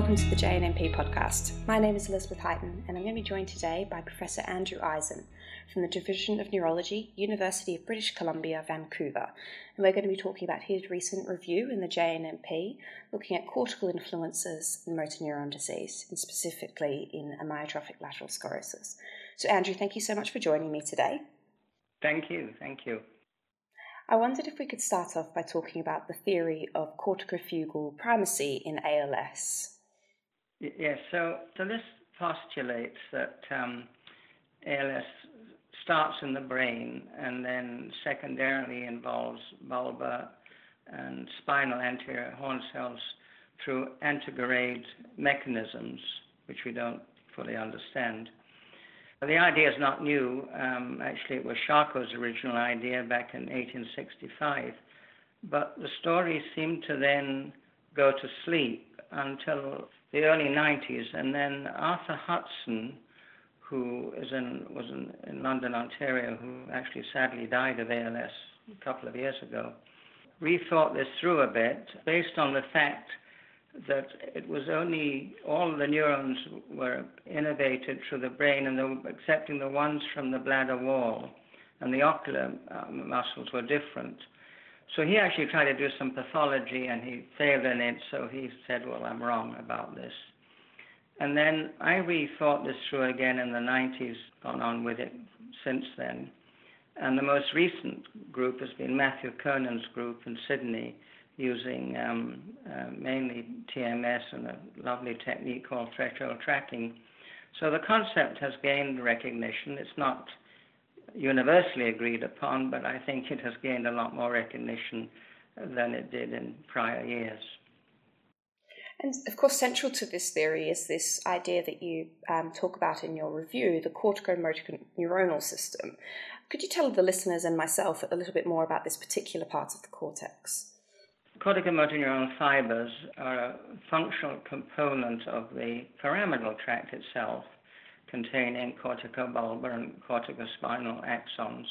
welcome to the JNNP podcast. My name is Elizabeth Heighton, and I'm going to be joined today by Professor Andrew Eisen from the Division of Neurology, University of British Columbia, Vancouver. And we're going to be talking about his recent review in the JNNP, looking at cortical influences in motor neuron disease, and specifically in amyotrophic lateral sclerosis. So, Andrew, thank you so much for joining me today. Thank you, thank you. I wondered if we could start off by talking about the theory of corticofugal primacy in ALS. Yes, so, so this postulates that um, ALS starts in the brain and then secondarily involves bulbar and spinal anterior horn cells through antegrade mechanisms, which we don't fully understand. The idea is not new. Um, actually, it was Charcot's original idea back in 1865. But the story seemed to then go to sleep until the early 90s. And then Arthur Hudson, who is in, was in, in London, Ontario, who actually sadly died of ALS a couple of years ago, rethought this through a bit based on the fact that it was only all the neurons were innervated through the brain, and the, excepting the ones from the bladder wall, and the ocular uh, muscles were different. So he actually tried to do some pathology, and he failed in it. So he said, "Well, I'm wrong about this." And then I rethought this through again in the 90s, gone on with it since then. And the most recent group has been Matthew Kiernan's group in Sydney, using um, uh, mainly TMS and a lovely technique called threshold tracking. So the concept has gained recognition. It's not universally agreed upon, but I think it has gained a lot more recognition than it did in prior years. And of course, central to this theory is this idea that you um, talk about in your review, the corticomotor neuronal system. Could you tell the listeners and myself a little bit more about this particular part of the cortex? Corticomotor neuronal fibers are a functional component of the pyramidal tract itself, containing corticobulbar and corticospinal axons.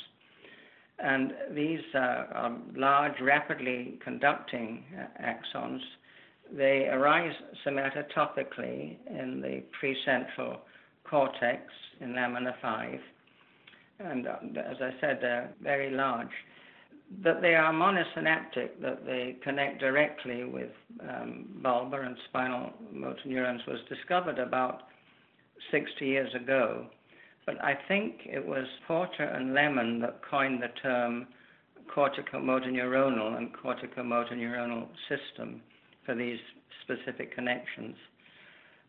And these are large, rapidly conducting uh, axons. They arise somatotopically in the precentral cortex in lamina 5. And uh, as I said, they're very large that they are monosynaptic, that they connect directly with um, bulbar and spinal motor neurons, was discovered about 60 years ago. But I think it was Porter and Lemon that coined the term corticomotor neuronal and corticomotor neuronal system for these specific connections.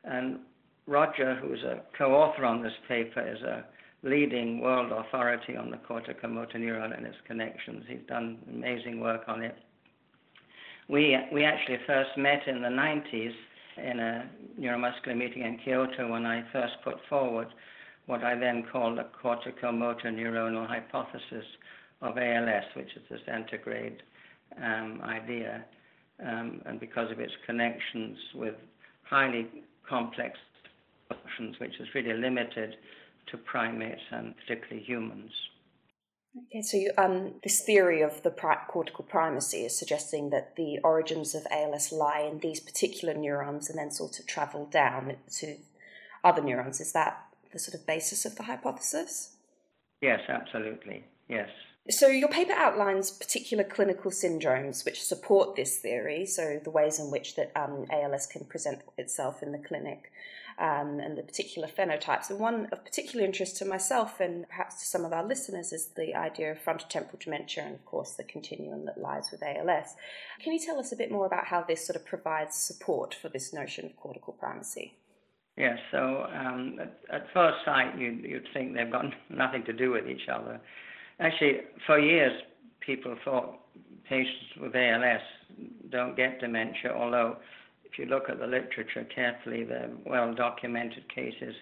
And Roger, who's a co author on this paper, is a leading world authority on the corticomotor neuron and its connections. He's done amazing work on it. We, we actually first met in the 90s in a neuromuscular meeting in Kyoto when I first put forward what I then called the corticomotor neuronal hypothesis of ALS, which is this antegrade um, idea, um, and because of its connections with highly complex functions, which is really limited to primates and particularly humans. Okay, so you, um, this theory of the pri- cortical primacy is suggesting that the origins of ALS lie in these particular neurons and then sort of travel down to other neurons. Is that the sort of basis of the hypothesis? Yes, absolutely. Yes. So your paper outlines particular clinical syndromes which support this theory. So the ways in which that um, ALS can present itself in the clinic um, and the particular phenotypes. And one of particular interest to myself and perhaps to some of our listeners is the idea of frontotemporal dementia and, of course, the continuum that lies with ALS. Can you tell us a bit more about how this sort of provides support for this notion of cortical primacy? Yes, so um, at, at, first sight, you'd, you'd think they've got nothing to do with each other. Actually, for years, people thought patients with ALS don't get dementia, although if you look at the literature carefully, the well documented cases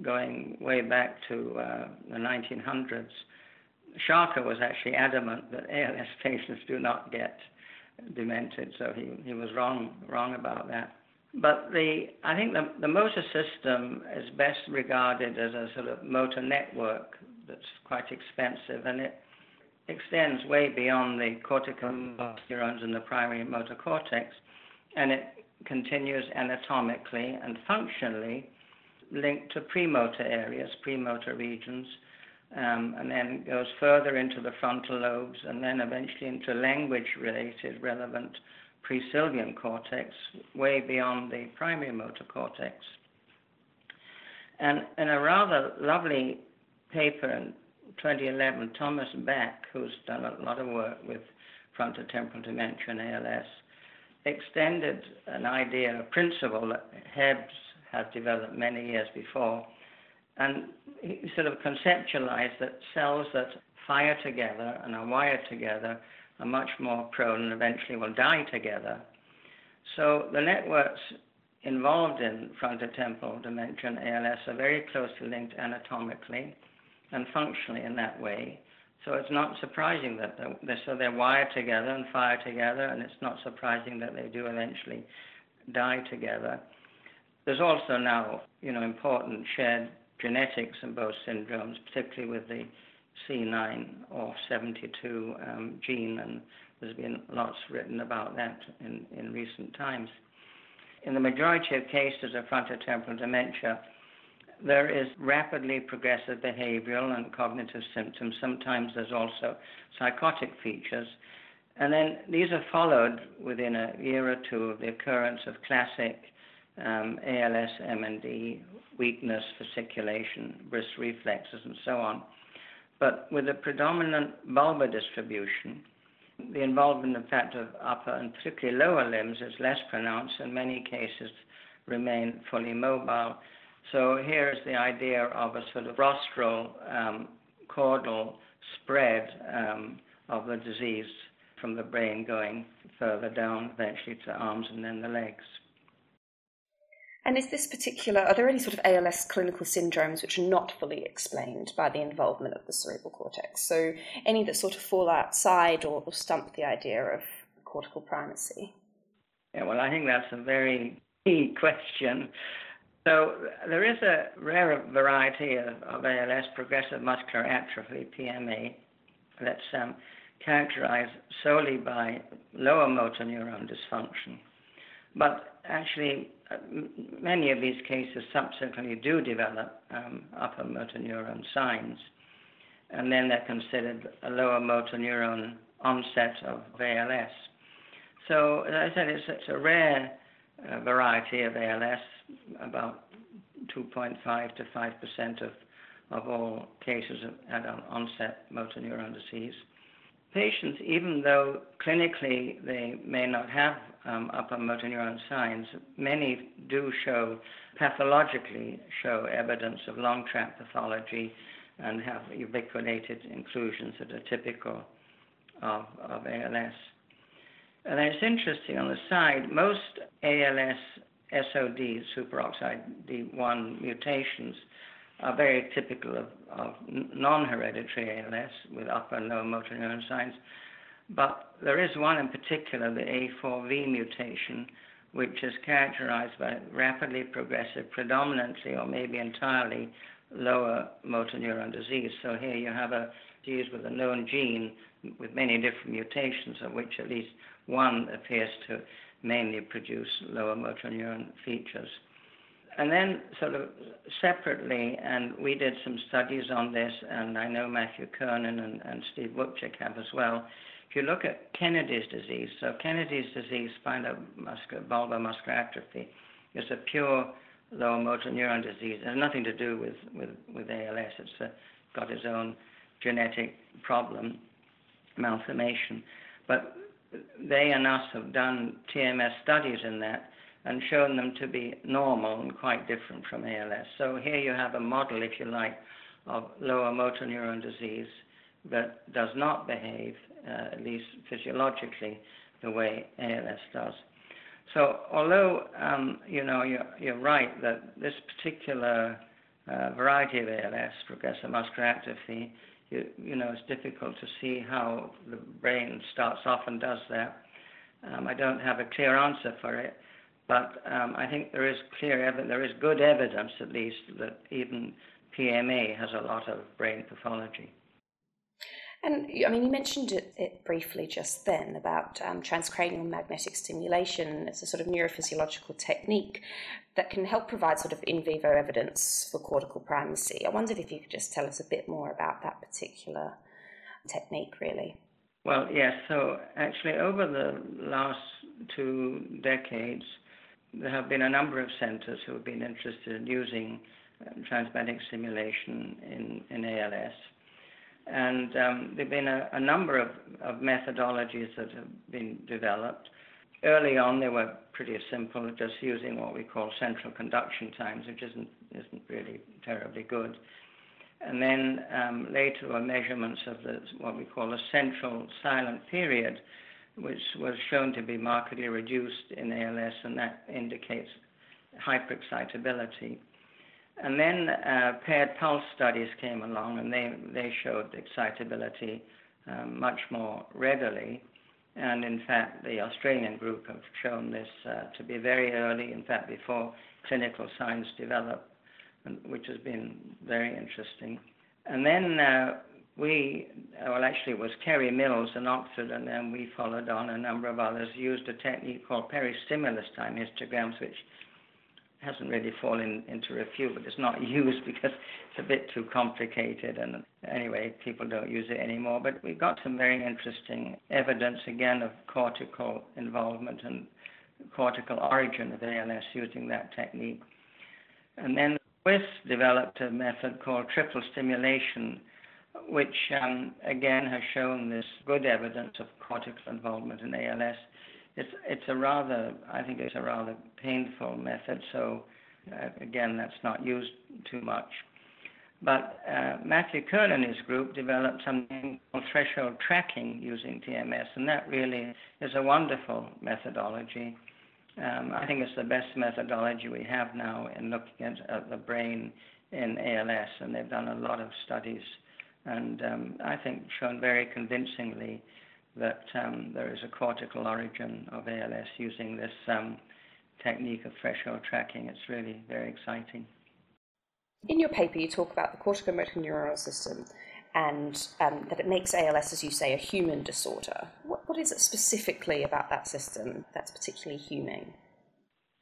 going way back to uh, the 1900s. Charcot was actually adamant that ALS patients do not get demented, so he, he was wrong wrong about that. But the I think the, the motor system is best regarded as a sort of motor network that's quite expensive, and it extends way beyond the cortical neurons in the primary motor cortex, and it continues anatomically and functionally linked to premotor areas, premotor regions, um, and then goes further into the frontal lobes and then eventually into language related relevant presylvian cortex, way beyond the primary motor cortex. And in a rather lovely paper in 2011, Thomas Bak, who's done a lot of work with frontotemporal dementia and ALS, extended an idea, a principle that Hebb had developed many years before, and he sort of conceptualized that cells that fire together and are wired together are much more prone and eventually will die together. So the networks involved in frontotemporal dementia and ALS are very closely linked anatomically and functionally in that way. So it's not surprising that they're, so they're wired together and fire together, and it's not surprising that they do eventually die together. There's also now, you know, important shared genetics in both syndromes, particularly with the C9 or 72 um, gene, and there's been lots written about that in, in recent times. In the majority of cases of frontotemporal dementia, there is rapidly progressive behavioral and cognitive symptoms. Sometimes there's also psychotic features. And then these are followed within a year or two of the occurrence of classic um, ALS, MND, weakness, fasciculation, wrist reflexes, and so on. But with a predominant bulbar distribution, the involvement, in fact, of upper and particularly lower limbs is less pronounced. In many cases, remain fully mobile. So here is the idea of a sort of rostral um, caudal spread um, of the disease from the brain going further down, eventually to arms and then the legs. And is this particular, are there any sort of ALS clinical syndromes which are not fully explained by the involvement of the cerebral cortex? So any that sort of fall outside or, or stump the idea of cortical primacy? Yeah, well, I think that's a very key question. So there is a rare variety of, of ALS, progressive muscular atrophy, PMA, that's um, characterized solely by lower motor neuron dysfunction. But actually, uh, many of these cases subsequently do develop um, upper motor neuron signs, and then they're considered a lower motor neuron onset of ALS. So, as I said, it's, it's a rare variety of ALS, about 2.5 to 5 percent of, of all cases of adult onset motor neuron disease. Patients, even though clinically they may not have um, upper motor neuron signs, many do show pathologically show evidence of long track pathology and have ubiquitinated inclusions that are typical of, of ALS. And it's interesting on the side, most ALS SOD, superoxide D1 mutations, are very typical of, of non-hereditary ALS with upper and lower motor neuron signs. But there is one in particular, the A4V mutation, which is characterized by rapidly progressive, predominantly or maybe entirely lower motor neuron disease. So here you have a disease with a known gene with many different mutations, of which at least one appears to mainly produce lower motor neuron features. And then, sort of separately, and we did some studies on this, and I know Matthew Kiernan and, and Steve Vucic have as well. If you look at Kennedy's disease, so Kennedy's disease, spinal muscular, bulbar muscular atrophy, is a pure lower motor neuron disease. It has nothing to do with, with, with ALS. It's a, got its own genetic problem, malformation. But they and us have done TMS studies in that and shown them to be normal and quite different from ALS. So here you have a model, if you like, of lower motor neuron disease that does not behave, uh, at least physiologically, the way ALS does. So although um, you know you're, you're, right that this particular uh, variety of ALS, progressive muscular atrophy, you, know, it's difficult to see how the brain starts off and does that. Um, I don't have a clear answer for it, but um, I think there is clear evidence, there is good evidence at least that even PMA has a lot of brain pathology. And I mean, you mentioned it, it briefly just then about um, transcranial magnetic stimulation. It's a sort of neurophysiological technique that can help provide sort of in vivo evidence for cortical primacy. I wondered if you could just tell us a bit more about that particular technique, really. Well, yes. So actually, over the last two decades, there have been a number of centers who have been interested in using um, transmagnetic stimulation in, in ALS. And um, there have been a, a number of, of, methodologies that have been developed. Early on, they were pretty simple, just using what we call central conduction times, which isn't, isn't really terribly good. And then um, later were measurements of the, what we call a central silent period, which was shown to be markedly reduced in ALS, and that indicates hyperexcitability. And then uh, paired pulse studies came along, and they, they showed excitability um, much more readily. And in fact, the Australian group have shown this uh, to be very early, in fact, before clinical signs develop, which has been very interesting. And then uh, we, well, actually, it was Kerry Mills in Oxford, and then we followed on. A number of others used a technique called peristimulus time histograms, which hasn't really fallen into repute, but it's not used because it's a bit too complicated. And anyway, people don't use it anymore. But we've got some very interesting evidence again of cortical involvement and cortical origin of ALS using that technique. And then Swiss developed a method called triple stimulation, which um, again has shown this good evidence of cortical involvement in ALS it's it's a rather I think it's a rather painful method. So uh, again, that's not used too much. But uh, Matthew Kern and his group developed something called threshold tracking using TMS, and that really is a wonderful methodology. Um, I think it's the best methodology we have now in looking at, at the brain in ALS, and they've done a lot of studies, and um, I think shown very convincingly that um, there is a cortical origin of ALS using this um, technique of threshold tracking. It's really very exciting. In your paper, you talk about the corticomotor neuronal system and um, that it makes ALS, as you say, a human disorder. What, what is it specifically about that system that's particularly human?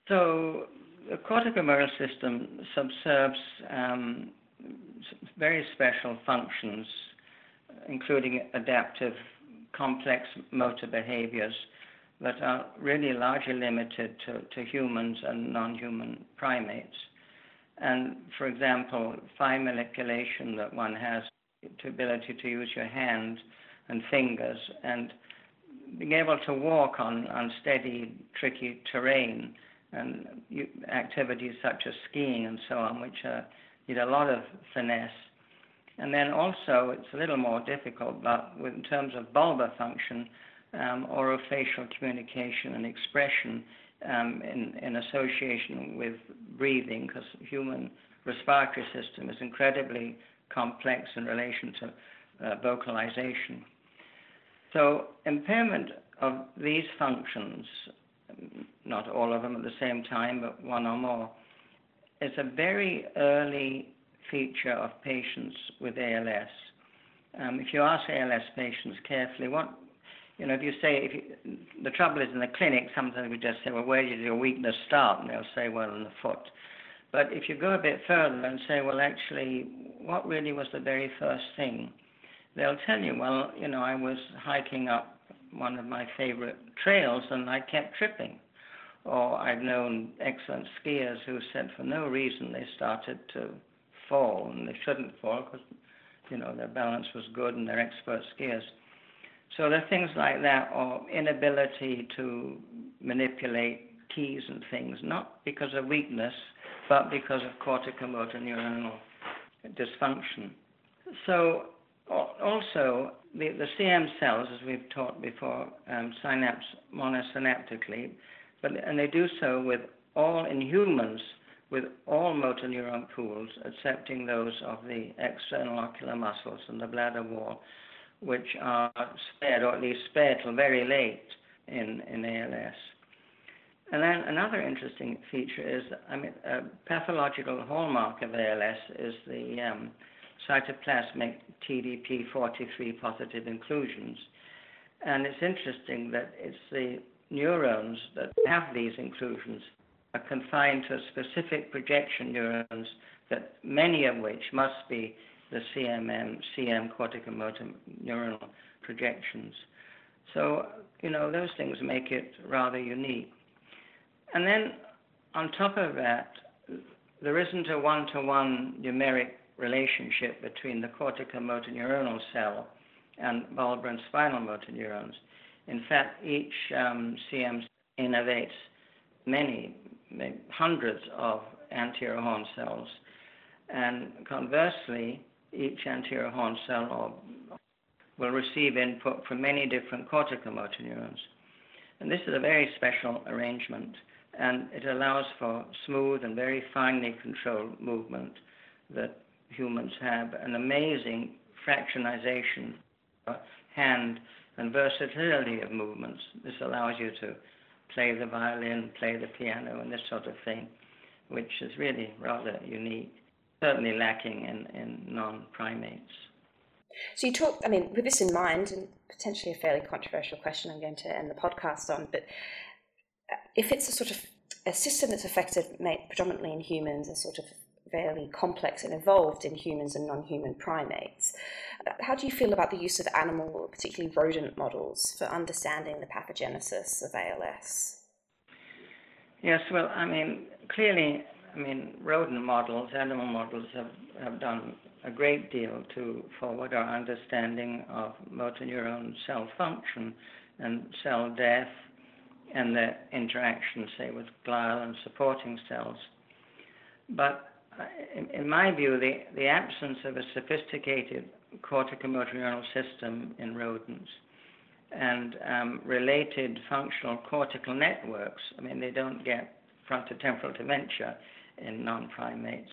So, the corticomotor system subserves um, very special functions, including adaptive complex motor behaviors that are really largely limited to, to humans and non-human primates. And for example, fine manipulation that one has, the ability to use your hands and fingers, and being able to walk on unsteady, tricky terrain, and activities such as skiing and so on, which uh, need a lot of finesse and then also, it's a little more difficult, but in terms of bulbar function, um, orofacial communication and expression um, in, in association with breathing, because human respiratory system is incredibly complex in relation to uh, vocalization. So impairment of these functions, not all of them at the same time, but one or more, is a very early feature of patients with ALS. Um, if you ask ALS patients carefully, what you know, if you say if you, the trouble is in the clinic, sometimes we just say, well, where did your weakness start? And they'll say, well, in the foot. But if you go a bit further and say, well, actually, what really was the very first thing? They'll tell you, well, you know, I was hiking up one of my favorite trails and I kept tripping. Or I've known excellent skiers who said for no reason they started to fall, and they shouldn't fall because you know their balance was good and they're expert skiers. So there are things like that, or inability to manipulate keys and things, not because of weakness, but because of corticomotor neuronal dysfunction. So also the, the CM cells, as we've taught before, um, synapse monosynaptically, but and they do so with all in humans with all motor neuron pools, excepting those of the external ocular muscles and the bladder wall, which are spared, or at least spared till very late in, in ALS. And then another interesting feature is, I mean, a pathological hallmark of ALS is the um, cytoplasmic TDP43 positive inclusions. And it's interesting that it's the neurons that have these inclusions are confined to specific projection neurons that many of which must be the CMM, CM corticomotor neuronal projections. So, you know, those things make it rather unique. And then on top of that, there isn't a one to one numeric relationship between the corticomotor neuronal cell and bulbar and spinal motor neurons. In fact, each um, CM innervates many, hundreds of anterior horn cells. And conversely, each anterior horn cell will receive input from many different corticomotor neurons. And this is a very special arrangement, and it allows for smooth and very finely controlled movement that humans have an amazing fractionization hand and versatility of movements. This allows you to play the violin, play the piano, and this sort of thing, which is really rather unique, certainly lacking in, in non primates. So you talk, I mean, with this in mind, and potentially a fairly controversial question I'm going to end the podcast on, but uh, if it's a sort of a system that's affected predominantly in humans, a sort of fairly complex and evolved in humans and non-human primates. Uh, how do you feel about the use of animal, particularly rodent models, for understanding the pathogenesis of ALS? Yes, well, I mean, clearly, I mean, rodent models, animal models have, have done a great deal to forward our understanding of motor neuron cell function and cell death and their interaction, say, with glial and supporting cells. But in, in my view, the, the absence of a sophisticated corticomotor neural system in rodents and um, related functional cortical networks, I mean, they don't get frontotemporal dementia in non primates,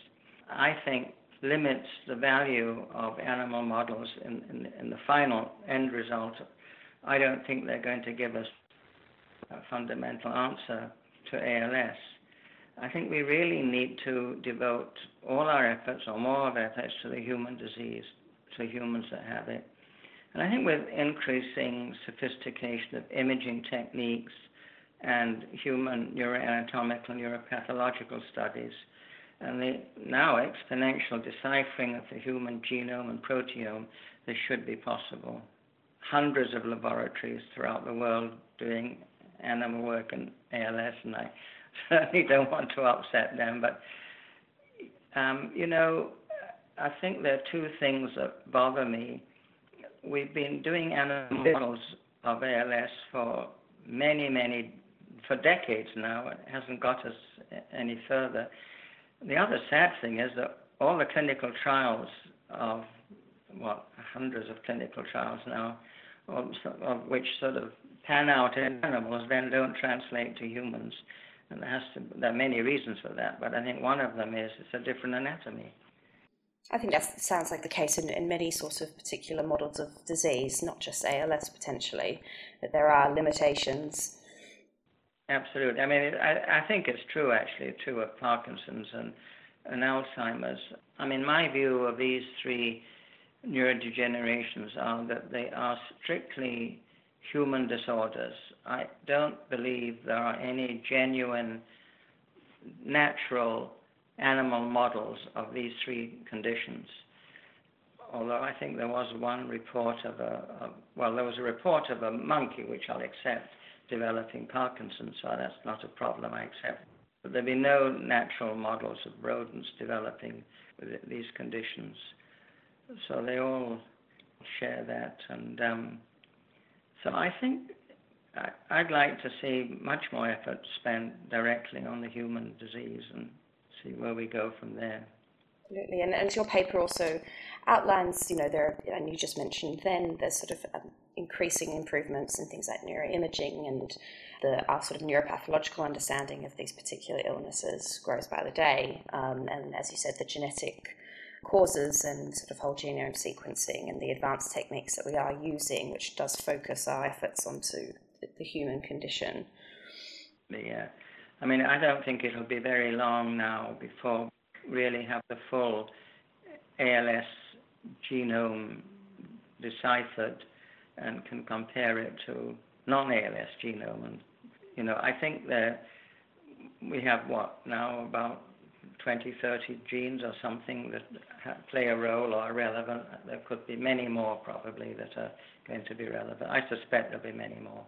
I think limits the value of animal models in, in, in, the final end result. I don't think they're going to give us a fundamental answer to ALS. I think we really need to devote all our efforts or more of our efforts to the human disease, to humans that have it. And I think with increasing sophistication of imaging techniques and human neuroanatomical and neuropathological studies, and the now exponential deciphering of the human genome and proteome, this should be possible. Hundreds of laboratories throughout the world doing animal work in ALS, and I certainly don't want to upset them. But, um, you know, I think there are two things that bother me. We've been doing animal models of ALS for many, many, for decades now. It hasn't got us any further. The other sad thing is that all the clinical trials of, what, hundreds of clinical trials now, of, of which sort of pan out in animals, then don't translate to humans. And there, has to, there are many reasons for that, but I think one of them is it's a different anatomy. I think that sounds like the case in, in many sorts of particular models of disease, not just ALS potentially, that there are limitations. Absolutely. I mean, I, I think it's true, actually, true of Parkinson's and, and Alzheimer's. I mean, my view of these three neurodegenerations are that they are strictly human disorders. I don't believe there are any genuine natural animal models of these three conditions. Although I think there was one report of a, a well, there was a report of a monkey, which I'll accept, developing Parkinson's, so that's not a problem, I accept. But there'd be no natural models of rodents developing these conditions. So they all share that. And um, so I think I'd like to see much more effort spent directly on the human disease and see where we go from there. Absolutely, and, and your paper also outlines, you know, there, and you just mentioned then there's sort of um, increasing improvements in things like neuroimaging and the our sort of neuropathological understanding of these particular illnesses grows by the day. Um, and as you said, the genetic causes and sort of whole genome sequencing and the advanced techniques that we are using, which does focus our efforts onto the human condition. Yeah, I mean, I don't think it'll be very long now before we really have the full ALS genome deciphered and can compare it to non-ALS genome. And, you know, I think that we have what now about 20, 30 genes or something that play a role or are relevant. There could be many more probably that are going to be relevant. I suspect there'll be many more.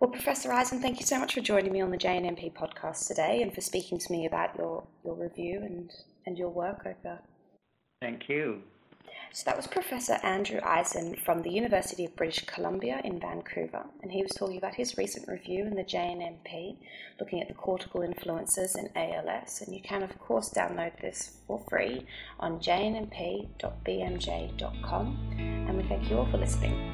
Well, Professor Eisen, thank you so much for joining me on the JNNP podcast today and for speaking to me about your, your review and, and your work over. Thank you. So that was Professor Andrew Eisen from the University of British Columbia in Vancouver, and he was talking about his recent review in the JNNP, looking at the cortical influences in ALS. And you can, of course, download this for free on jnnp.bmj.com. And we thank you all for listening.